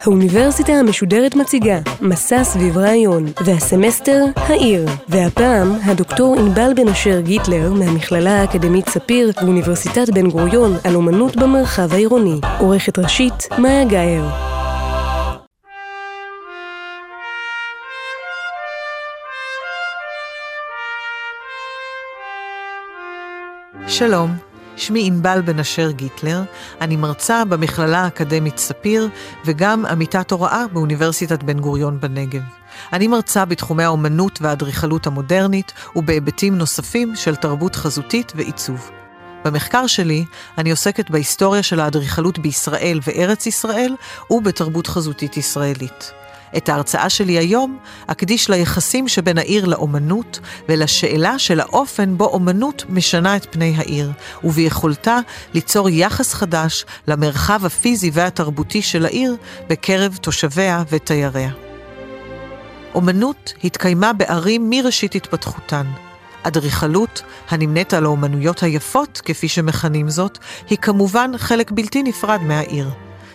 האוניברסיטה המשודרת מציגה מסע סביב רעיון, והסמסטר העיר. והפעם הדוקטור ענבל בן אשר גיטלר מהמכללה האקדמית ספיר ואוניברסיטת בן גוריון על אומנות במרחב העירוני. עורכת ראשית מאיה גאייר. שלום, שמי ענבל בן אשר גיטלר, אני מרצה במכללה האקדמית ספיר וגם עמיתת הוראה באוניברסיטת בן גוריון בנגב. אני מרצה בתחומי האומנות והאדריכלות המודרנית ובהיבטים נוספים של תרבות חזותית ועיצוב. במחקר שלי אני עוסקת בהיסטוריה של האדריכלות בישראל וארץ ישראל ובתרבות חזותית ישראלית. את ההרצאה שלי היום אקדיש ליחסים שבין העיר לאומנות ולשאלה של האופן בו אומנות משנה את פני העיר, וביכולתה ליצור יחס חדש למרחב הפיזי והתרבותי של העיר בקרב תושביה ותייריה. אומנות התקיימה בערים מראשית התפתחותן. אדריכלות, הנמנית על האומנויות היפות, כפי שמכנים זאת, היא כמובן חלק בלתי נפרד מהעיר.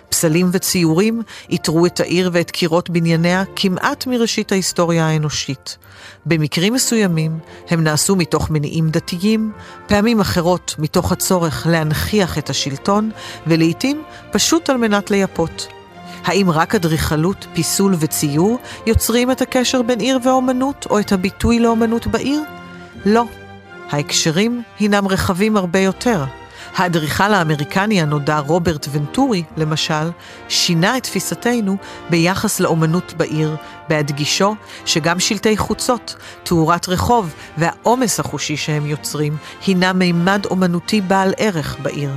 פסלים וציורים איתרו את העיר ואת קירות בנייניה כמעט מראשית ההיסטוריה האנושית. במקרים מסוימים הם נעשו מתוך מניעים דתיים, פעמים אחרות מתוך הצורך להנכיח את השלטון, ולעיתים פשוט על מנת לייפות. האם רק אדריכלות, פיסול וציור יוצרים את הקשר בין עיר ואומנות, או את הביטוי לאומנות בעיר? לא. ההקשרים הינם רחבים הרבה יותר. האדריכל האמריקני הנודע רוברט ונטורי, למשל, שינה את תפיסתנו ביחס לאומנות בעיר, בהדגישו שגם שלטי חוצות, תאורת רחוב והעומס החושי שהם יוצרים, הינה מימד אומנותי בעל ערך בעיר.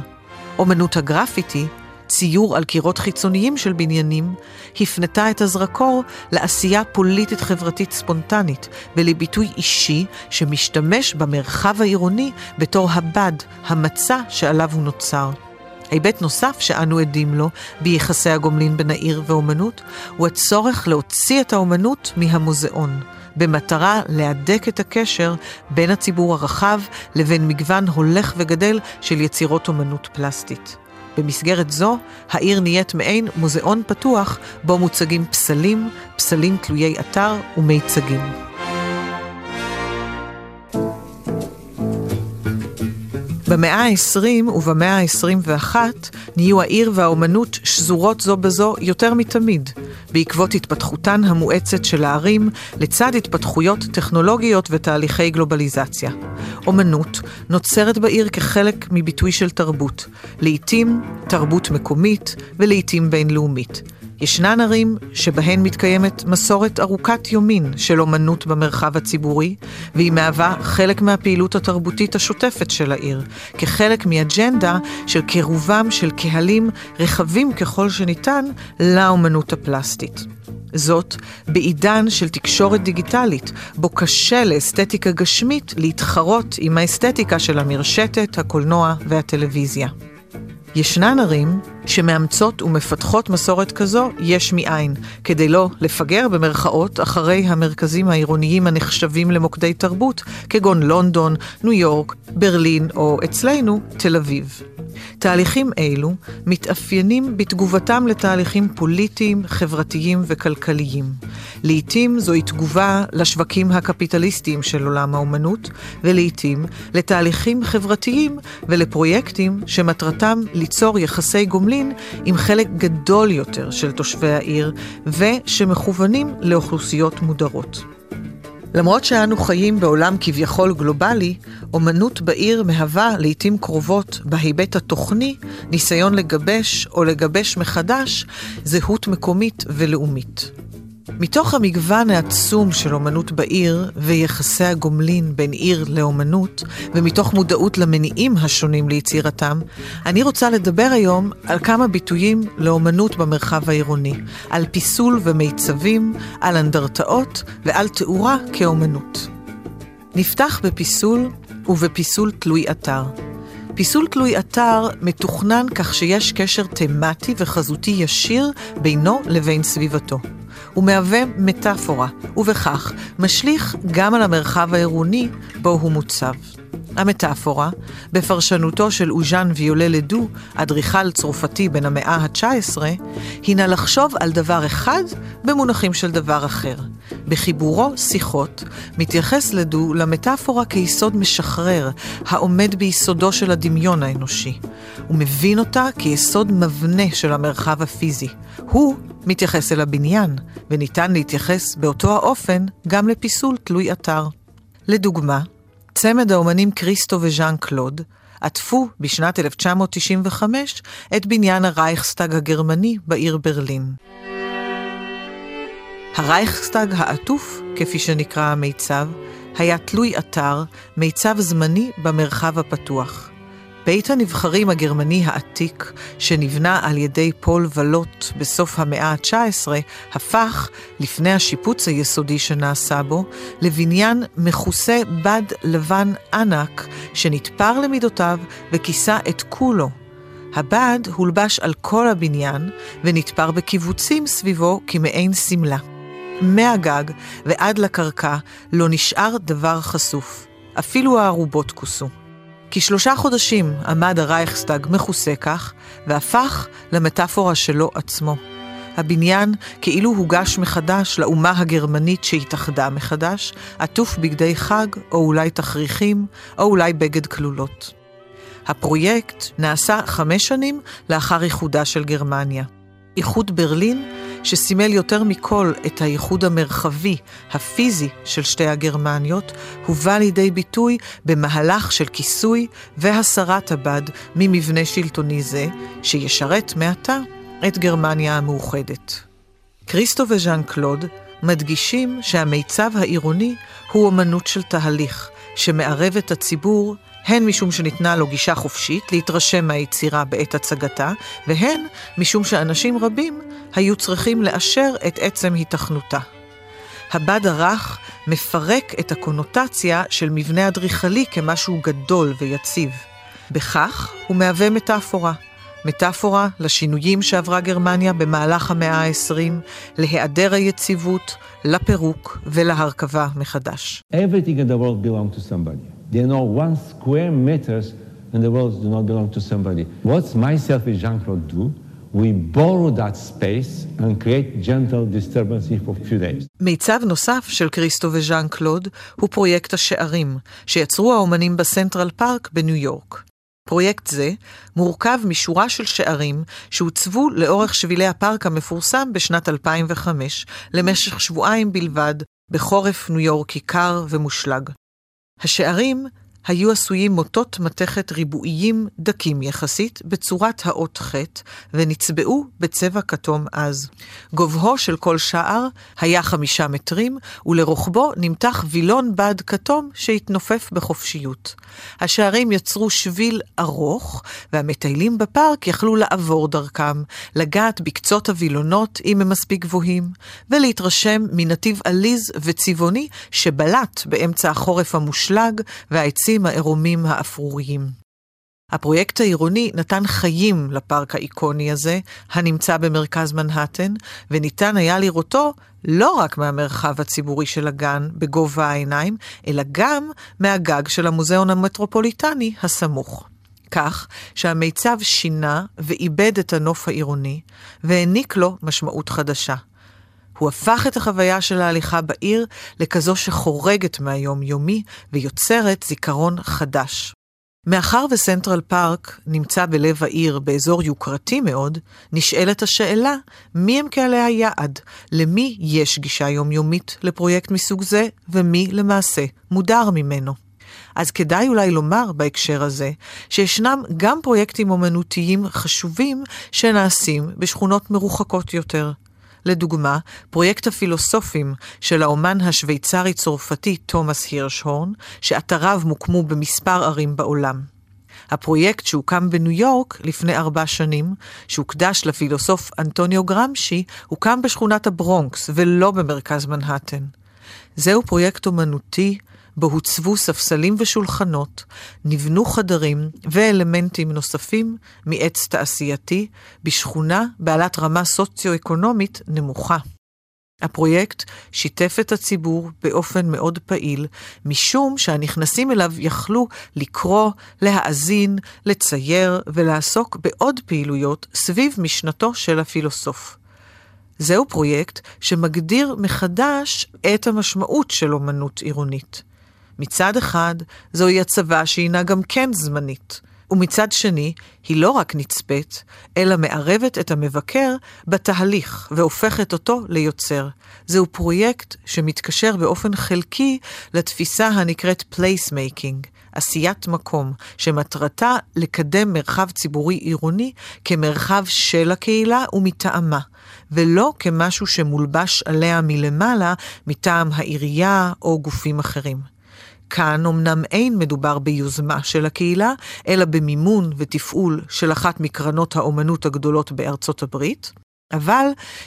אומנות הגרפיטי ציור על קירות חיצוניים של בניינים, הפנתה את הזרקור לעשייה פוליטית חברתית ספונטנית ולביטוי אישי שמשתמש במרחב העירוני בתור הבד, המצע שעליו הוא נוצר. היבט נוסף שאנו עדים לו ביחסי הגומלין בין העיר ואומנות, הוא הצורך להוציא את האומנות מהמוזיאון, במטרה להדק את הקשר בין הציבור הרחב לבין מגוון הולך וגדל של יצירות אומנות פלסטית. במסגרת זו, העיר נהיית מעין מוזיאון פתוח, בו מוצגים פסלים, פסלים תלויי אתר ומיצגים. במאה ה-20 ובמאה ה-21 נהיו העיר והאומנות שזורות זו בזו יותר מתמיד, בעקבות התפתחותן המואצת של הערים, לצד התפתחויות טכנולוגיות ותהליכי גלובליזציה. אומנות נוצרת בעיר כחלק מביטוי של תרבות, לעתים תרבות מקומית ולעתים בינלאומית. ישנן ערים שבהן מתקיימת מסורת ארוכת יומין של אומנות במרחב הציבורי, והיא מהווה חלק מהפעילות התרבותית השוטפת של העיר, כחלק מאג'נדה של קירובם של קהלים רחבים ככל שניתן לאומנות הפלסטית. זאת בעידן של תקשורת דיגיטלית, בו קשה לאסתטיקה גשמית להתחרות עם האסתטיקה של המרשתת, הקולנוע והטלוויזיה. ישנן ערים שמאמצות ומפתחות מסורת כזו יש מאין, כדי לא לפגר במרכאות אחרי המרכזים העירוניים הנחשבים למוקדי תרבות, כגון לונדון, ניו יורק, ברלין או אצלנו, תל אביב. תהליכים אלו מתאפיינים בתגובתם לתהליכים פוליטיים, חברתיים וכלכליים. לעתים זוהי תגובה לשווקים הקפיטליסטיים של עולם האומנות, ולעתים לתהליכים חברתיים ולפרויקטים שמטרתם ליצור יחסי גומלין עם חלק גדול יותר של תושבי העיר, ושמכוונים לאוכלוסיות מודרות. למרות שאנו חיים בעולם כביכול גלובלי, אומנות בעיר מהווה לעתים קרובות בהיבט התוכני ניסיון לגבש או לגבש מחדש זהות מקומית ולאומית. מתוך המגוון העצום של אומנות בעיר ויחסי הגומלין בין עיר לאומנות, ומתוך מודעות למניעים השונים ליצירתם, אני רוצה לדבר היום על כמה ביטויים לאומנות במרחב העירוני, על פיסול ומיצבים, על אנדרטאות ועל תאורה כאומנות. נפתח בפיסול ובפיסול תלוי אתר. פיסול תלוי אתר מתוכנן כך שיש קשר תמטי וחזותי ישיר בינו לבין סביבתו. הוא מהווה מטאפורה, ובכך משליך גם על המרחב העירוני בו הוא מוצב. המטאפורה, בפרשנותו של אוז'אן ויולה לדו, אדריכל צרפתי בן המאה ה-19, הינה לחשוב על דבר אחד במונחים של דבר אחר. בחיבורו שיחות מתייחס לדו למטאפורה כיסוד משחרר, העומד ביסודו של הדמיון האנושי. הוא מבין אותה כיסוד מבנה של המרחב הפיזי. הוא מתייחס אל הבניין, וניתן להתייחס באותו האופן גם לפיסול תלוי אתר. לדוגמה, צמד האומנים קריסטו וז'אן קלוד עטפו בשנת 1995 את בניין הרייכסטאג הגרמני בעיר ברלין. הרייכסטאג העטוף, כפי שנקרא המיצב, היה תלוי אתר, מיצב זמני במרחב הפתוח. בית הנבחרים הגרמני העתיק, שנבנה על ידי פול ולוט בסוף המאה ה-19, הפך, לפני השיפוץ היסודי שנעשה בו, לבניין מכוסה בד לבן ענק, שנתפר למידותיו וכיסה את כולו. הבד הולבש על כל הבניין ונתפר בקיבוצים סביבו כמעין שמלה. מהגג ועד לקרקע לא נשאר דבר חשוף. אפילו הערובות כוסו. כשלושה חודשים עמד הרייכסטאג מכוסה כך, והפך למטאפורה שלו עצמו. הבניין כאילו הוגש מחדש לאומה הגרמנית שהתאחדה מחדש, עטוף בגדי חג, או אולי תכריכים, או אולי בגד כלולות. הפרויקט נעשה חמש שנים לאחר איחודה של גרמניה. איחוד ברלין שסימל יותר מכל את האיחוד המרחבי, הפיזי של שתי הגרמניות, הובא לידי ביטוי במהלך של כיסוי והסרת הבד ממבנה שלטוני זה, שישרת מעתה את גרמניה המאוחדת. כריסטו וז'אן קלוד מדגישים שהמיצב העירוני הוא אמנות של תהליך, שמערב את הציבור הן משום שניתנה לו גישה חופשית להתרשם מהיצירה בעת הצגתה, והן משום שאנשים רבים היו צריכים לאשר את עצם היתכנותה. הבד הרך מפרק את הקונוטציה של מבנה אדריכלי כמשהו גדול ויציב. בכך הוא מהווה מטאפורה. מטאפורה לשינויים שעברה גרמניה במהלך המאה ה-20, להיעדר היציבות, לפירוק ולהרכבה מחדש. Everything in the world belongs to somebody. They know one square meters in the world do not belong to somebody. What myself and Jean-Claude do, we borrow that space and create gentle disturbance for few days. מיצב נוסף של קריסטו וז'אן קלוד הוא פרויקט השערים, שיצרו האומנים בסנטרל פארק בניו יורק. פרויקט זה מורכב משורה של שערים שהוצבו לאורך שבילי הפארק המפורסם בשנת 2005, למשך שבועיים בלבד, בחורף ניו יורקי קר ומושלג. השערים היו עשויים מוטות מתכת ריבועיים דקים יחסית, בצורת האות ח', ונצבעו בצבע כתום עז. גובהו של כל שער היה חמישה מטרים, ולרוחבו נמתח וילון בד כתום שהתנופף בחופשיות. השערים יצרו שביל ארוך, והמטיילים בפארק יכלו לעבור דרכם, לגעת בקצות הווילונות, אם הם מספיק גבוהים, ולהתרשם מנתיב עליז וצבעוני שבלט באמצע החורף המושלג והעצים העצים העירומים האפרוריים. הפרויקט העירוני נתן חיים לפארק האיקוני הזה, הנמצא במרכז מנהטן, וניתן היה לראותו לא רק מהמרחב הציבורי של הגן בגובה העיניים, אלא גם מהגג של המוזיאון המטרופוליטני הסמוך. כך שהמיצב שינה ואיבד את הנוף העירוני, והעניק לו משמעות חדשה. הוא הפך את החוויה של ההליכה בעיר לכזו שחורגת מהיום-יומי ויוצרת זיכרון חדש. מאחר וסנטרל פארק נמצא בלב העיר באזור יוקרתי מאוד, נשאלת השאלה מי הם קהלי היעד, למי יש גישה יומיומית לפרויקט מסוג זה, ומי למעשה מודר ממנו. אז כדאי אולי לומר בהקשר הזה, שישנם גם פרויקטים אומנותיים חשובים שנעשים בשכונות מרוחקות יותר, לדוגמה, פרויקט הפילוסופים של האומן השוויצרי-צרפתי תומאס הירשהורן, שאתריו מוקמו במספר ערים בעולם. הפרויקט שהוקם בניו יורק לפני ארבע שנים, שהוקדש לפילוסוף אנטוניו גרמשי, הוקם בשכונת הברונקס ולא במרכז מנהטן. זהו פרויקט אומנותי בו הוצבו ספסלים ושולחנות, נבנו חדרים ואלמנטים נוספים מעץ תעשייתי בשכונה בעלת רמה סוציו-אקונומית נמוכה. הפרויקט שיתף את הציבור באופן מאוד פעיל, משום שהנכנסים אליו יכלו לקרוא, להאזין, לצייר ולעסוק בעוד פעילויות סביב משנתו של הפילוסוף. זהו פרויקט שמגדיר מחדש את המשמעות של אומנות עירונית. מצד אחד, זוהי הצבה שהינה גם כן זמנית, ומצד שני, היא לא רק נצפית, אלא מערבת את המבקר בתהליך והופכת אותו ליוצר. זהו פרויקט שמתקשר באופן חלקי לתפיסה הנקראת placemaking, עשיית מקום, שמטרתה לקדם מרחב ציבורי עירוני כמרחב של הקהילה ומטעמה, ולא כמשהו שמולבש עליה מלמעלה מטעם העירייה או גופים אחרים. כאן אמנם אין מדובר ביוזמה של הקהילה, אלא במימון ותפעול של אחת מקרנות האומנות הגדולות בארצות הברית, אבל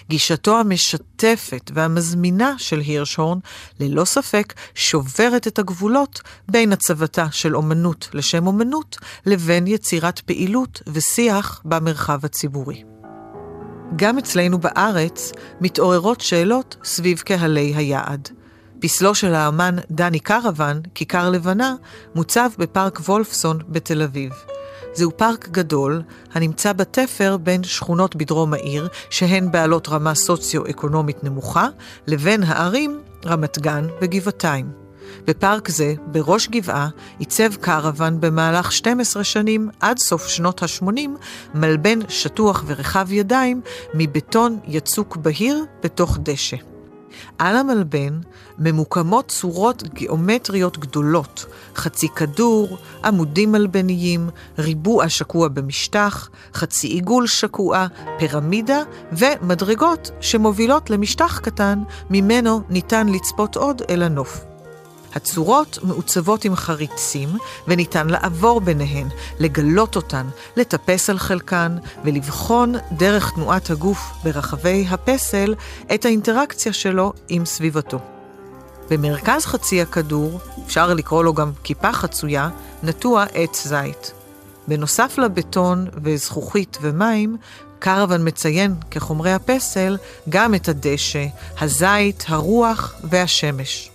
גישתו המשתפת והמזמינה של הירשהורן ללא ספק שוברת את הגבולות בין הצבתה של אומנות לשם אומנות לבין יצירת פעילות ושיח במרחב הציבורי. גם אצלנו בארץ מתעוררות שאלות סביב קהלי היעד. פסלו של האמן דני קרוון, כיכר לבנה, מוצב בפארק וולפסון בתל אביב. זהו פארק גדול הנמצא בתפר בין שכונות בדרום העיר, שהן בעלות רמה סוציו-אקונומית נמוכה, לבין הערים רמת גן וגבעתיים. בפארק זה, בראש גבעה, עיצב קרוון במהלך 12 שנים, עד סוף שנות ה-80, מלבן שטוח ורחב ידיים מבטון יצוק בהיר בתוך דשא. על המלבן ממוקמות צורות גיאומטריות גדולות, חצי כדור, עמודים מלבניים, ריבוע שקוע במשטח, חצי עיגול שקועה, פירמידה ומדרגות שמובילות למשטח קטן, ממנו ניתן לצפות עוד אל הנוף. הצורות מעוצבות עם חריצים, וניתן לעבור ביניהן, לגלות אותן, לטפס על חלקן, ולבחון דרך תנועת הגוף ברחבי הפסל את האינטראקציה שלו עם סביבתו. במרכז חצי הכדור, אפשר לקרוא לו גם כיפה חצויה, נטוע עץ זית. בנוסף לבטון וזכוכית ומים, קרוון מציין כחומרי הפסל גם את הדשא, הזית, הרוח והשמש.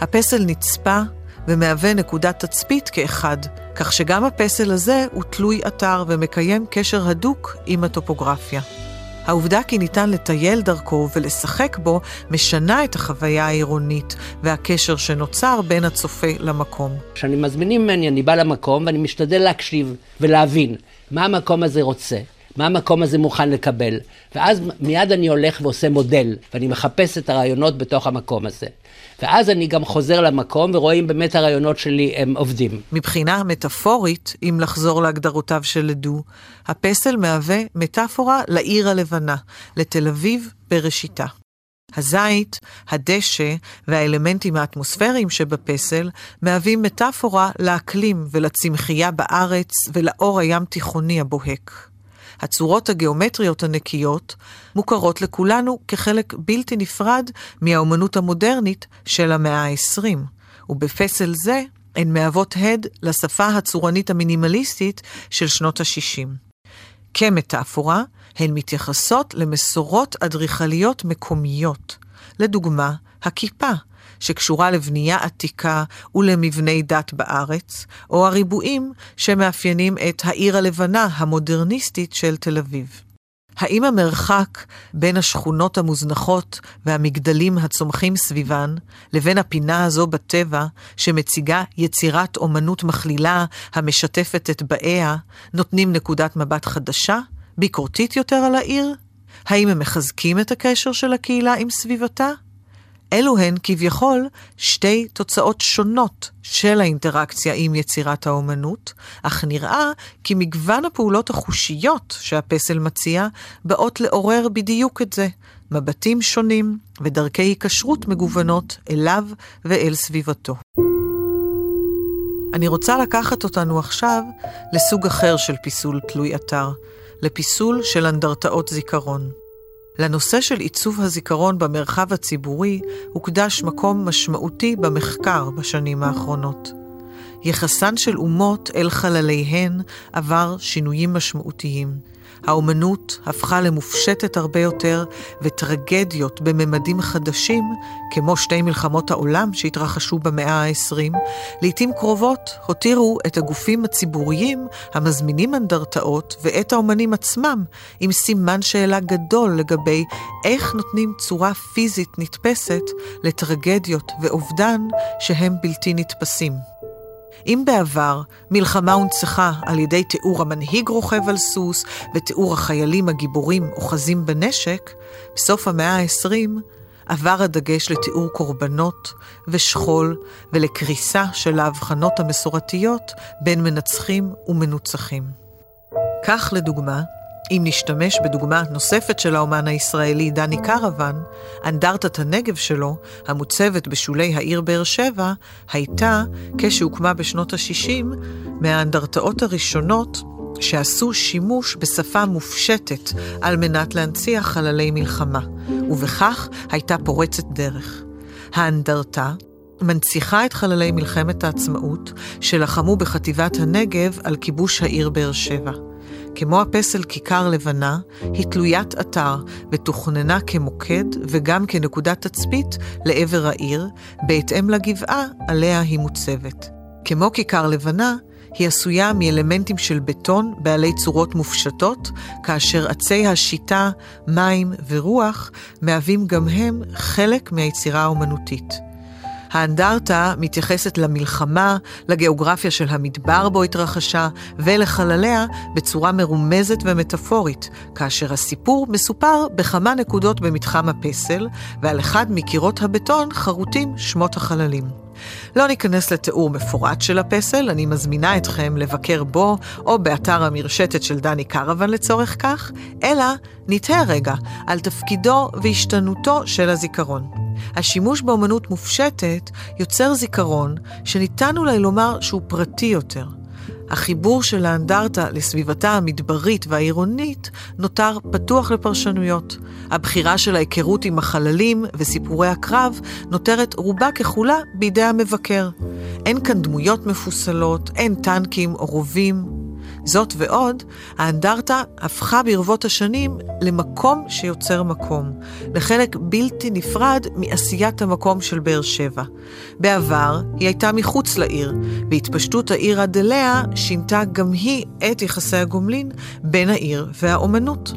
הפסל נצפה ומהווה נקודת תצפית כאחד, כך שגם הפסל הזה הוא תלוי אתר ומקיים קשר הדוק עם הטופוגרפיה. העובדה כי ניתן לטייל דרכו ולשחק בו משנה את החוויה העירונית והקשר שנוצר בין הצופה למקום. כשאני מזמינים ממני, אני בא למקום ואני משתדל להקשיב ולהבין מה המקום הזה רוצה. מה המקום הזה מוכן לקבל. ואז מיד אני הולך ועושה מודל, ואני מחפש את הרעיונות בתוך המקום הזה. ואז אני גם חוזר למקום ורואה אם באמת הרעיונות שלי הם עובדים. מבחינה מטאפורית, אם לחזור להגדרותיו של לדו, הפסל מהווה מטאפורה לעיר הלבנה, לתל אביב בראשיתה. הזית, הדשא והאלמנטים האטמוספריים שבפסל מהווים מטאפורה לאקלים ולצמחייה בארץ ולאור הים תיכוני הבוהק. הצורות הגיאומטריות הנקיות מוכרות לכולנו כחלק בלתי נפרד מהאומנות המודרנית של המאה ה-20, ובפסל זה הן מהוות הד לשפה הצורנית המינימליסטית של שנות ה-60. כמטאפורה, הן מתייחסות למסורות אדריכליות מקומיות. לדוגמה, הכיפה, שקשורה לבנייה עתיקה ולמבני דת בארץ, או הריבועים שמאפיינים את העיר הלבנה המודרניסטית של תל אביב. האם המרחק בין השכונות המוזנחות והמגדלים הצומחים סביבן, לבין הפינה הזו בטבע, שמציגה יצירת אומנות מכלילה המשתפת את באיה, נותנים נקודת מבט חדשה, ביקורתית יותר על העיר? האם הם מחזקים את הקשר של הקהילה עם סביבתה? אלו הן כביכול שתי תוצאות שונות של האינטראקציה עם יצירת האומנות, אך נראה כי מגוון הפעולות החושיות שהפסל מציע באות לעורר בדיוק את זה, מבטים שונים ודרכי היקשרות מגוונות אליו ואל סביבתו. אני רוצה לקחת אותנו עכשיו לסוג אחר של פיסול תלוי אתר, לפיסול של אנדרטאות זיכרון. לנושא של עיצוב הזיכרון במרחב הציבורי הוקדש מקום משמעותי במחקר בשנים האחרונות. יחסן של אומות אל חלליהן עבר שינויים משמעותיים. האומנות הפכה למופשטת הרבה יותר, וטרגדיות בממדים חדשים, כמו שתי מלחמות העולם שהתרחשו במאה ה-20, לעתים קרובות הותירו את הגופים הציבוריים המזמינים אנדרטאות ואת האומנים עצמם עם סימן שאלה גדול לגבי איך נותנים צורה פיזית נתפסת לטרגדיות ואובדן שהם בלתי נתפסים. אם בעבר מלחמה הונצחה על ידי תיאור המנהיג רוכב על סוס ותיאור החיילים הגיבורים אוחזים בנשק, בסוף המאה ה-20 עבר הדגש לתיאור קורבנות ושכול ולקריסה של ההבחנות המסורתיות בין מנצחים ומנוצחים. כך לדוגמה, אם נשתמש בדוגמה נוספת של האומן הישראלי דני קרוון, אנדרטת הנגב שלו, המוצבת בשולי העיר באר שבע, הייתה, כשהוקמה בשנות ה-60, מהאנדרטאות הראשונות שעשו שימוש בשפה מופשטת על מנת להנציח חללי מלחמה, ובכך הייתה פורצת דרך. האנדרטה מנציחה את חללי מלחמת העצמאות שלחמו בחטיבת הנגב על כיבוש העיר באר שבע. כמו הפסל כיכר לבנה, היא תלוית אתר ותוכננה כמוקד וגם כנקודת תצפית לעבר העיר, בהתאם לגבעה עליה היא מוצבת. כמו כיכר לבנה, היא עשויה מאלמנטים של בטון בעלי צורות מופשטות, כאשר עצי השיטה, מים ורוח מהווים גם הם חלק מהיצירה האומנותית. האנדרטה מתייחסת למלחמה, לגיאוגרפיה של המדבר בו התרחשה, ולחלליה בצורה מרומזת ומטאפורית, כאשר הסיפור מסופר בכמה נקודות במתחם הפסל, ועל אחד מקירות הבטון חרוטים שמות החללים. לא ניכנס לתיאור מפורט של הפסל, אני מזמינה אתכם לבקר בו או באתר המרשתת של דני קרוון לצורך כך, אלא נתהה רגע על תפקידו והשתנותו של הזיכרון. השימוש באמנות מופשטת יוצר זיכרון שניתן אולי לומר שהוא פרטי יותר. החיבור של האנדרטה לסביבתה המדברית והעירונית נותר פתוח לפרשנויות. הבחירה של ההיכרות עם החללים וסיפורי הקרב נותרת רובה ככולה בידי המבקר. אין כאן דמויות מפוסלות, אין טנקים או רובים, זאת ועוד, האנדרטה הפכה ברבות השנים למקום שיוצר מקום, לחלק בלתי נפרד מעשיית המקום של באר שבע. בעבר היא הייתה מחוץ לעיר, והתפשטות העיר עד אליה שינתה גם היא את יחסי הגומלין בין העיר והאומנות.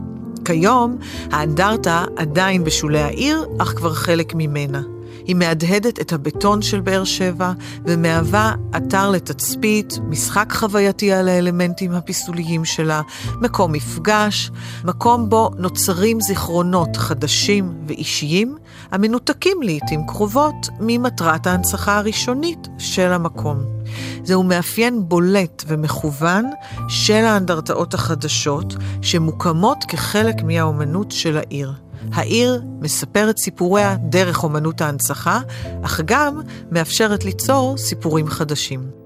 כיום האנדרטה עדיין בשולי העיר, אך כבר חלק ממנה. היא מהדהדת את הבטון של באר שבע ומהווה אתר לתצפית, משחק חווייתי על האלמנטים הפיסוליים שלה, מקום מפגש, מקום בו נוצרים זיכרונות חדשים ואישיים, המנותקים לעתים קרובות ממטרת ההנצחה הראשונית של המקום. זהו מאפיין בולט ומכוון של האנדרטאות החדשות, שמוקמות כחלק מהאומנות של העיר. העיר מספרת סיפוריה דרך אומנות ההנצחה, אך גם מאפשרת ליצור סיפורים חדשים.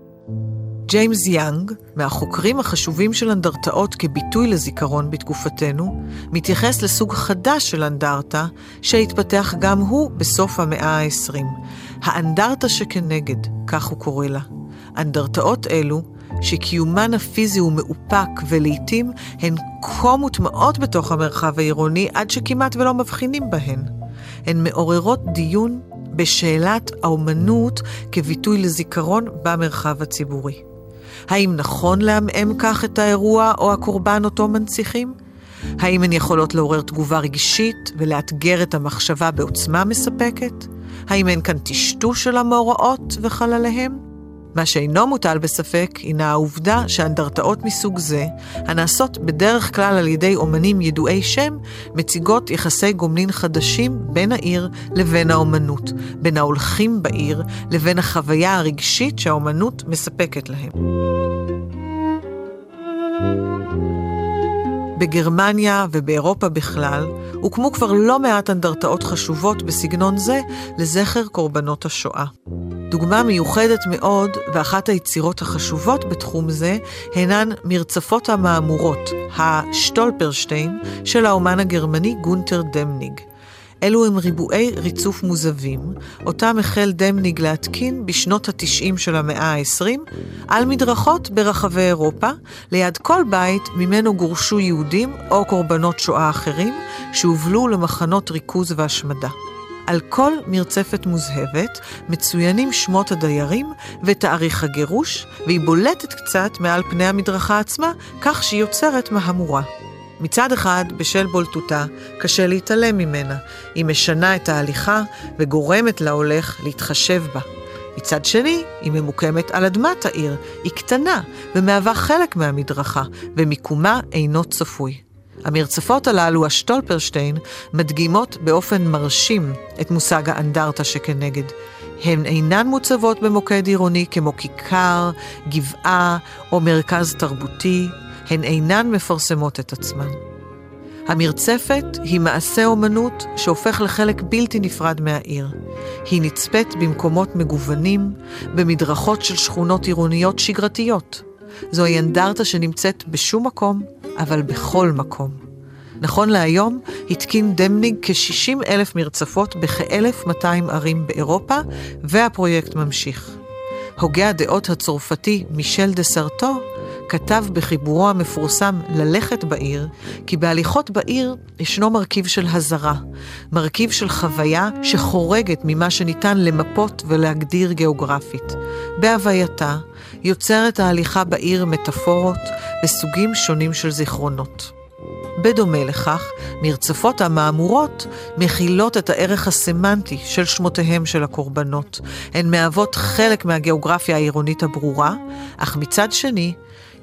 ג'יימס יאנג, מהחוקרים החשובים של אנדרטאות כביטוי לזיכרון בתקופתנו, מתייחס לסוג חדש של אנדרטה, שהתפתח גם הוא בסוף המאה ה-20. האנדרטה שכנגד, כך הוא קורא לה. אנדרטאות אלו שקיומן הפיזי הוא מאופק ולעיתים הן כה מוטמעות בתוך המרחב העירוני עד שכמעט ולא מבחינים בהן. הן מעוררות דיון בשאלת האומנות כביטוי לזיכרון במרחב הציבורי. האם נכון לעמעם כך את האירוע או הקורבן אותו מנציחים? האם הן יכולות לעורר תגובה רגשית ולאתגר את המחשבה בעוצמה מספקת? האם אין כאן טשטוש של המאורעות וחלליהם? מה שאינו מוטל בספק הינה העובדה שאנדרטאות מסוג זה, הנעשות בדרך כלל על ידי אומנים ידועי שם, מציגות יחסי גומלין חדשים בין העיר לבין האומנות, בין ההולכים בעיר לבין החוויה הרגשית שהאומנות מספקת להם. בגרמניה ובאירופה בכלל, הוקמו כבר לא מעט אנדרטאות חשובות בסגנון זה לזכר קורבנות השואה. דוגמה מיוחדת מאוד, ואחת היצירות החשובות בתחום זה, הינן מרצפות המהמורות, השטולפרשטיין, של האומן הגרמני גונטר דמניג. אלו הם ריבועי ריצוף מוזבים, אותם החל דמניג להתקין בשנות ה-90 של המאה ה-20, על מדרכות ברחבי אירופה, ליד כל בית ממנו גורשו יהודים או קורבנות שואה אחרים, שהובלו למחנות ריכוז והשמדה. על כל מרצפת מוזהבת מצוינים שמות הדיירים ותאריך הגירוש, והיא בולטת קצת מעל פני המדרכה עצמה, כך שהיא יוצרת מהמורה. מצד אחד, בשל בולטותה, קשה להתעלם ממנה. היא משנה את ההליכה וגורמת להולך להתחשב בה. מצד שני, היא ממוקמת על אדמת העיר, היא קטנה ומהווה חלק מהמדרכה, ומיקומה אינו צפוי. המרצפות הללו, השטולפרשטיין, מדגימות באופן מרשים את מושג האנדרטה שכנגד. הן אינן מוצבות במוקד עירוני כמו כיכר, גבעה או מרכז תרבותי, הן אינן מפרסמות את עצמן. המרצפת היא מעשה אומנות שהופך לחלק בלתי נפרד מהעיר. היא נצפית במקומות מגוונים, במדרכות של שכונות עירוניות שגרתיות. זוהי אנדרטה שנמצאת בשום מקום, אבל בכל מקום. נכון להיום, התקין דמניג כ-60 אלף מרצפות בכ-1,200 ערים באירופה, והפרויקט ממשיך. הוגה הדעות הצרפתי מישל דה סרטו כתב בחיבורו המפורסם "ללכת בעיר", כי בהליכות בעיר ישנו מרכיב של הזרה, מרכיב של חוויה שחורגת ממה שניתן למפות ולהגדיר גיאוגרפית. בהווייתה יוצרת ההליכה בעיר מטאפורות וסוגים שונים של זיכרונות. בדומה לכך, מרצפות המהמורות מכילות את הערך הסמנטי של שמותיהם של הקורבנות. הן מהוות חלק מהגיאוגרפיה העירונית הברורה, אך מצד שני,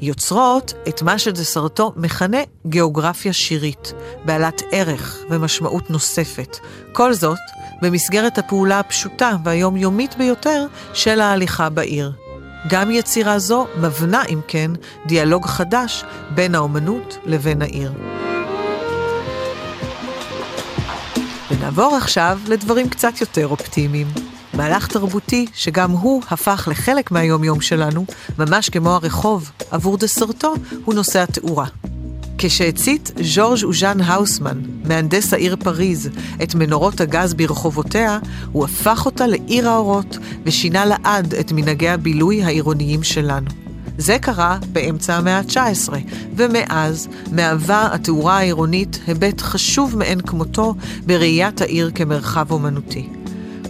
יוצרות את מה שדסרטו מכנה גיאוגרפיה שירית, בעלת ערך ומשמעות נוספת. כל זאת במסגרת הפעולה הפשוטה והיומיומית ביותר של ההליכה בעיר. גם יצירה זו מבנה, אם כן, דיאלוג חדש בין האומנות לבין העיר. ונעבור עכשיו לדברים קצת יותר אופטימיים. מהלך תרבותי שגם הוא הפך לחלק מהיום-יום שלנו, ממש כמו הרחוב, עבור דסרטו, הוא נושא התאורה. כשהצית ז'ורג' אוז'אן האוסמן, מהנדס העיר פריז, את מנורות הגז ברחובותיה, הוא הפך אותה לעיר האורות ושינה לעד את מנהגי הבילוי העירוניים שלנו. זה קרה באמצע המאה ה-19, ומאז מהווה התאורה העירונית היבט חשוב מאין כמותו בראיית העיר כמרחב אומנותי.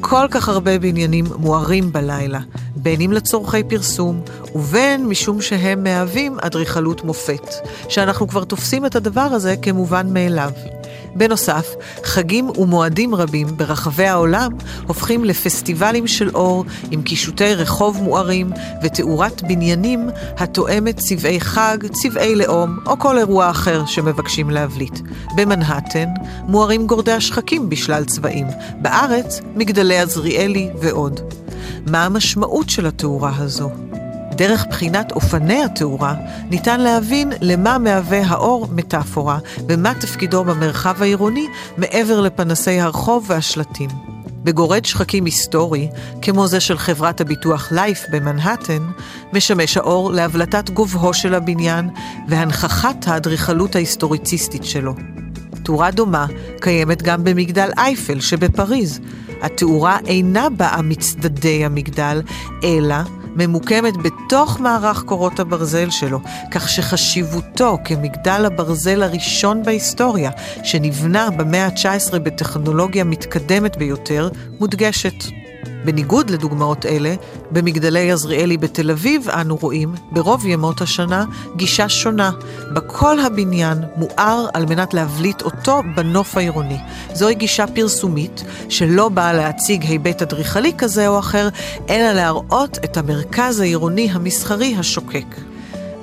כל כך הרבה בניינים מוארים בלילה, בין אם לצורכי פרסום, ובין משום שהם מהווים אדריכלות מופת, שאנחנו כבר תופסים את הדבר הזה כמובן מאליו. בנוסף, חגים ומועדים רבים ברחבי העולם הופכים לפסטיבלים של אור עם קישוטי רחוב מוארים ותאורת בניינים התואמת צבעי חג, צבעי לאום או כל אירוע אחר שמבקשים להבליט. במנהטן מוארים גורדי השחקים בשלל צבעים, בארץ מגדלי עזריאלי ועוד. מה המשמעות של התאורה הזו? דרך בחינת אופני התאורה, ניתן להבין למה מהווה האור מטאפורה, ומה תפקידו במרחב העירוני מעבר לפנסי הרחוב והשלטים. בגורד שחקים היסטורי, כמו זה של חברת הביטוח לייף במנהטן, משמש האור להבלטת גובהו של הבניין והנכחת האדריכלות ההיסטוריציסטית שלו. תאורה דומה קיימת גם במגדל אייפל שבפריז. התאורה אינה באה מצדדי המגדל, אלא ממוקמת בתוך מערך קורות הברזל שלו, כך שחשיבותו כמגדל הברזל הראשון בהיסטוריה, שנבנה במאה ה-19 בטכנולוגיה מתקדמת ביותר, מודגשת. בניגוד לדוגמאות אלה, במגדלי עזריאלי בתל אביב אנו רואים, ברוב ימות השנה, גישה שונה, בה כל הבניין מואר על מנת להבליט אותו בנוף העירוני. זוהי גישה פרסומית, שלא באה להציג היבט אדריכלי כזה או אחר, אלא להראות את המרכז העירוני המסחרי השוקק.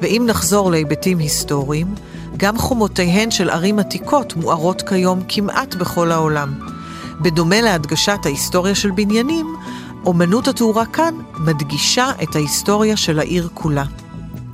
ואם נחזור להיבטים היסטוריים, גם חומותיהן של ערים עתיקות מוארות כיום כמעט בכל העולם. בדומה להדגשת ההיסטוריה של בניינים, אומנות התאורה כאן מדגישה את ההיסטוריה של העיר כולה.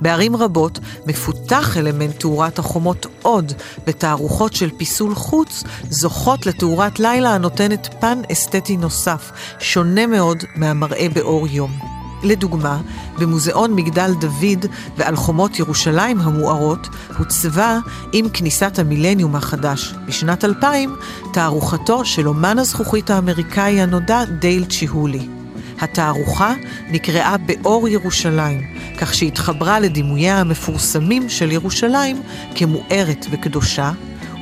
בערים רבות מפותח אלמנט תאורת החומות עוד, ותערוכות של פיסול חוץ זוכות לתאורת לילה הנותנת פן אסתטי נוסף, שונה מאוד מהמראה באור יום. לדוגמה, במוזיאון מגדל דוד ועל חומות ירושלים המוארות, הוצבה עם כניסת המילניום החדש בשנת 2000, תערוכתו של אומן הזכוכית האמריקאי הנודע דייל צ'יהולי. התערוכה נקראה באור ירושלים, כך שהתחברה לדימוייה המפורסמים של ירושלים כמוארת וקדושה,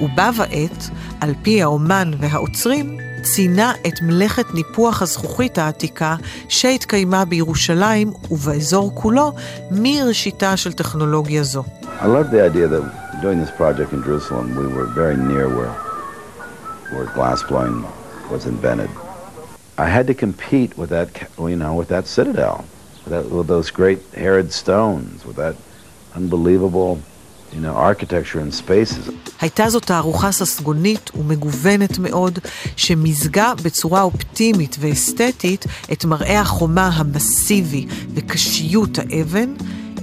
ובה ועת, על פי האומן והעוצרים, ציינה את מלאכת ניפוח הזכוכית העתיקה שהתקיימה בירושלים ובאזור כולו מראשיתה של טכנולוגיה זו. I love the idea that doing this project in Jerusalem we were very near where, where glass blowing was invented. I had to compete with that, you know, with that citadel, with, that, with those great Herod stones, with that unbelievable הייתה זו תערוכה ססגונית ומגוונת מאוד, שמזגה בצורה אופטימית ואסתטית את מראה החומה המסיבי וקשיות האבן,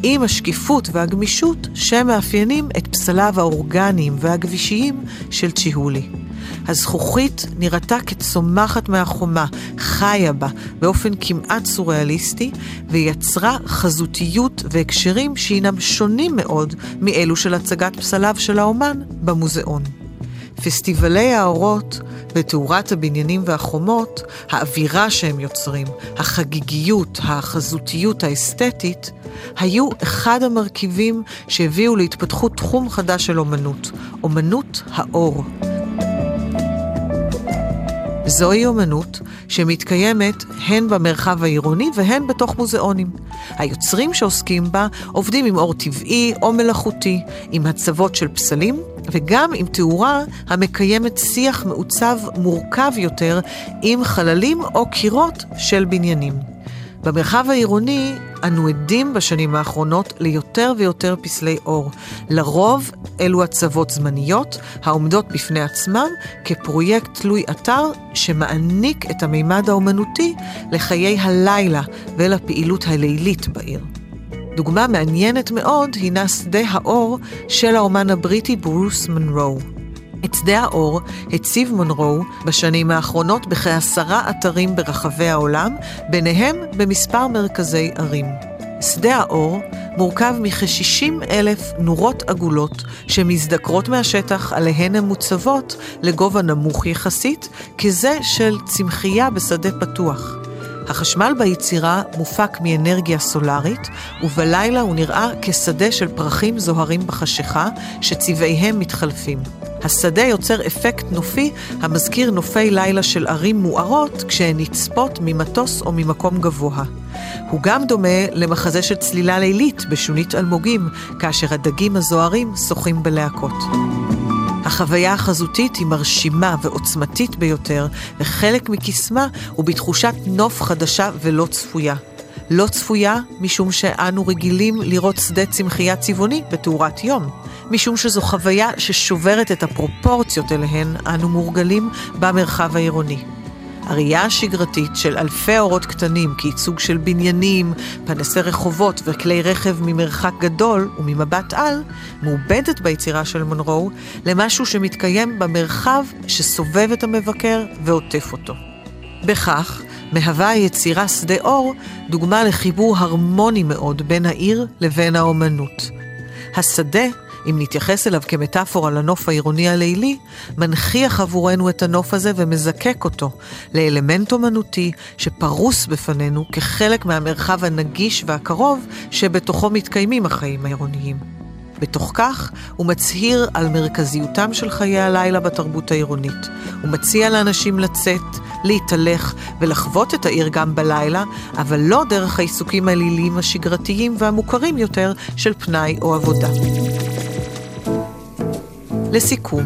עם השקיפות והגמישות שמאפיינים את פסליו האורגניים והגבישיים של צ'יהולי. הזכוכית נראתה כצומחת מהחומה, חיה בה באופן כמעט סוריאליסטי, ויצרה חזותיות והקשרים שהינם שונים מאוד מאלו של הצגת פסליו של האומן במוזיאון. פסטיבלי האורות ותאורת הבניינים והחומות, האווירה שהם יוצרים, החגיגיות, החזותיות האסתטית, היו אחד המרכיבים שהביאו להתפתחות תחום חדש של אומנות, אומנות האור. זוהי אומנות שמתקיימת הן במרחב העירוני והן בתוך מוזיאונים. היוצרים שעוסקים בה עובדים עם אור טבעי או מלאכותי, עם הצבות של פסלים וגם עם תאורה המקיימת שיח מעוצב מורכב יותר עם חללים או קירות של בניינים. במרחב העירוני אנו עדים בשנים האחרונות ליותר ויותר פסלי אור. לרוב אלו הצוות זמניות העומדות בפני עצמם כפרויקט תלוי אתר שמעניק את המימד האומנותי לחיי הלילה ולפעילות הלילית בעיר. דוגמה מעניינת מאוד הינה שדה האור של האומן הבריטי ברוס מנרו. את שדה האור הציב מונרו בשנים האחרונות בכעשרה אתרים ברחבי העולם, ביניהם במספר מרכזי ערים. שדה האור מורכב מכ-60 אלף נורות עגולות שמזדקרות מהשטח עליהן הן מוצבות לגובה נמוך יחסית, כזה של צמחייה בשדה פתוח. החשמל ביצירה מופק מאנרגיה סולארית, ובלילה הוא נראה כשדה של פרחים זוהרים בחשיכה, שצבעיהם מתחלפים. השדה יוצר אפקט נופי המזכיר נופי לילה של ערים מוארות כשהן נצפות ממטוס או ממקום גבוה. הוא גם דומה למחזה של צלילה לילית בשונית אלמוגים, כאשר הדגים הזוהרים שוחים בלהקות. החוויה החזותית היא מרשימה ועוצמתית ביותר, וחלק מקסמה הוא בתחושת נוף חדשה ולא צפויה. לא צפויה משום שאנו רגילים לראות שדה צמחייה צבעוני בתאורת יום. משום שזו חוויה ששוברת את הפרופורציות אליהן אנו מורגלים במרחב העירוני. הראייה השגרתית של אלפי אורות קטנים כייצוג של בניינים, פנסי רחובות וכלי רכב ממרחק גדול וממבט על, מעובדת ביצירה של מונרו למשהו שמתקיים במרחב שסובב את המבקר ועוטף אותו. בכך, מהווה היצירה שדה אור דוגמה לחיבור הרמוני מאוד בין העיר לבין האומנות. השדה אם נתייחס אליו כמטאפורה לנוף העירוני הלילי, מנכיח עבורנו את הנוף הזה ומזקק אותו לאלמנט אומנותי שפרוס בפנינו כחלק מהמרחב הנגיש והקרוב שבתוכו מתקיימים החיים העירוניים. בתוך כך, הוא מצהיר על מרכזיותם של חיי הלילה בתרבות העירונית. הוא מציע לאנשים לצאת, להתהלך ולחוות את העיר גם בלילה, אבל לא דרך העיסוקים העליליים השגרתיים והמוכרים יותר של פנאי או עבודה. לסיכום,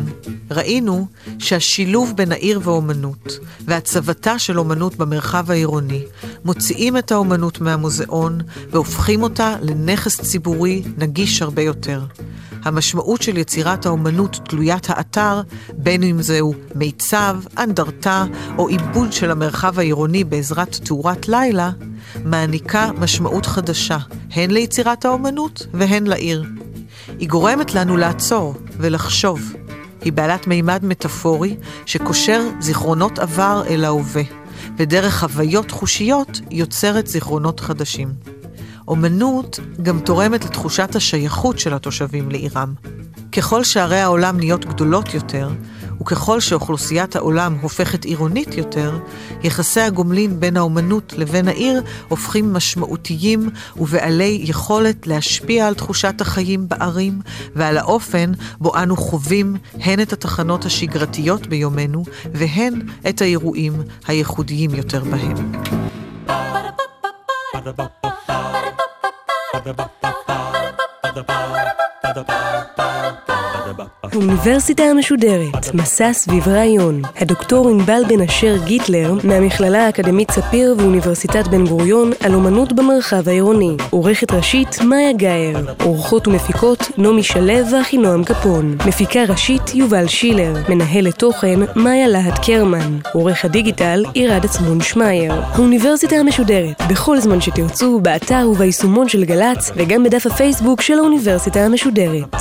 ראינו שהשילוב בין העיר והאומנות והצבתה של אומנות במרחב העירוני מוציאים את האומנות מהמוזיאון והופכים אותה לנכס ציבורי נגיש הרבה יותר. המשמעות של יצירת האומנות תלוית האתר, בין אם זהו מיצב, אנדרטה או עיבוד של המרחב העירוני בעזרת תאורת לילה, מעניקה משמעות חדשה, הן ליצירת האומנות והן לעיר. היא גורמת לנו לעצור ולחשוב. היא בעלת מימד מטאפורי שקושר זיכרונות עבר אל ההווה. ודרך חוויות חושיות יוצרת זיכרונות חדשים. אומנות גם תורמת לתחושת השייכות של התושבים לעירם. ככל שערי העולם נהיות גדולות יותר, וככל שאוכלוסיית העולם הופכת עירונית יותר, יחסי הגומלין בין האומנות לבין העיר הופכים משמעותיים ובעלי יכולת להשפיע על תחושת החיים בערים ועל האופן בו אנו חווים הן את התחנות השגרתיות ביומנו והן את האירועים הייחודיים יותר בהם. האוניברסיטה המשודרת, מסע סביב רעיון. הדוקטור ענבל בן אשר גיטלר, מהמכללה האקדמית ספיר ואוניברסיטת בן גוריון, על אומנות במרחב העירוני. עורכת ראשית, מאיה גאייר. עורכות ומפיקות, נעמי שלו ואחינועם קפון. מפיקה ראשית, יובל שילר. מנהלת תוכן, מאיה להט קרמן. עורך הדיגיטל, עירד עצמון שמייר. האוניברסיטה המשודרת, בכל זמן שתרצו, באתר וביישומון של גל"צ, וגם בדף הפייסבוק של האוניברסיטה המשודרת.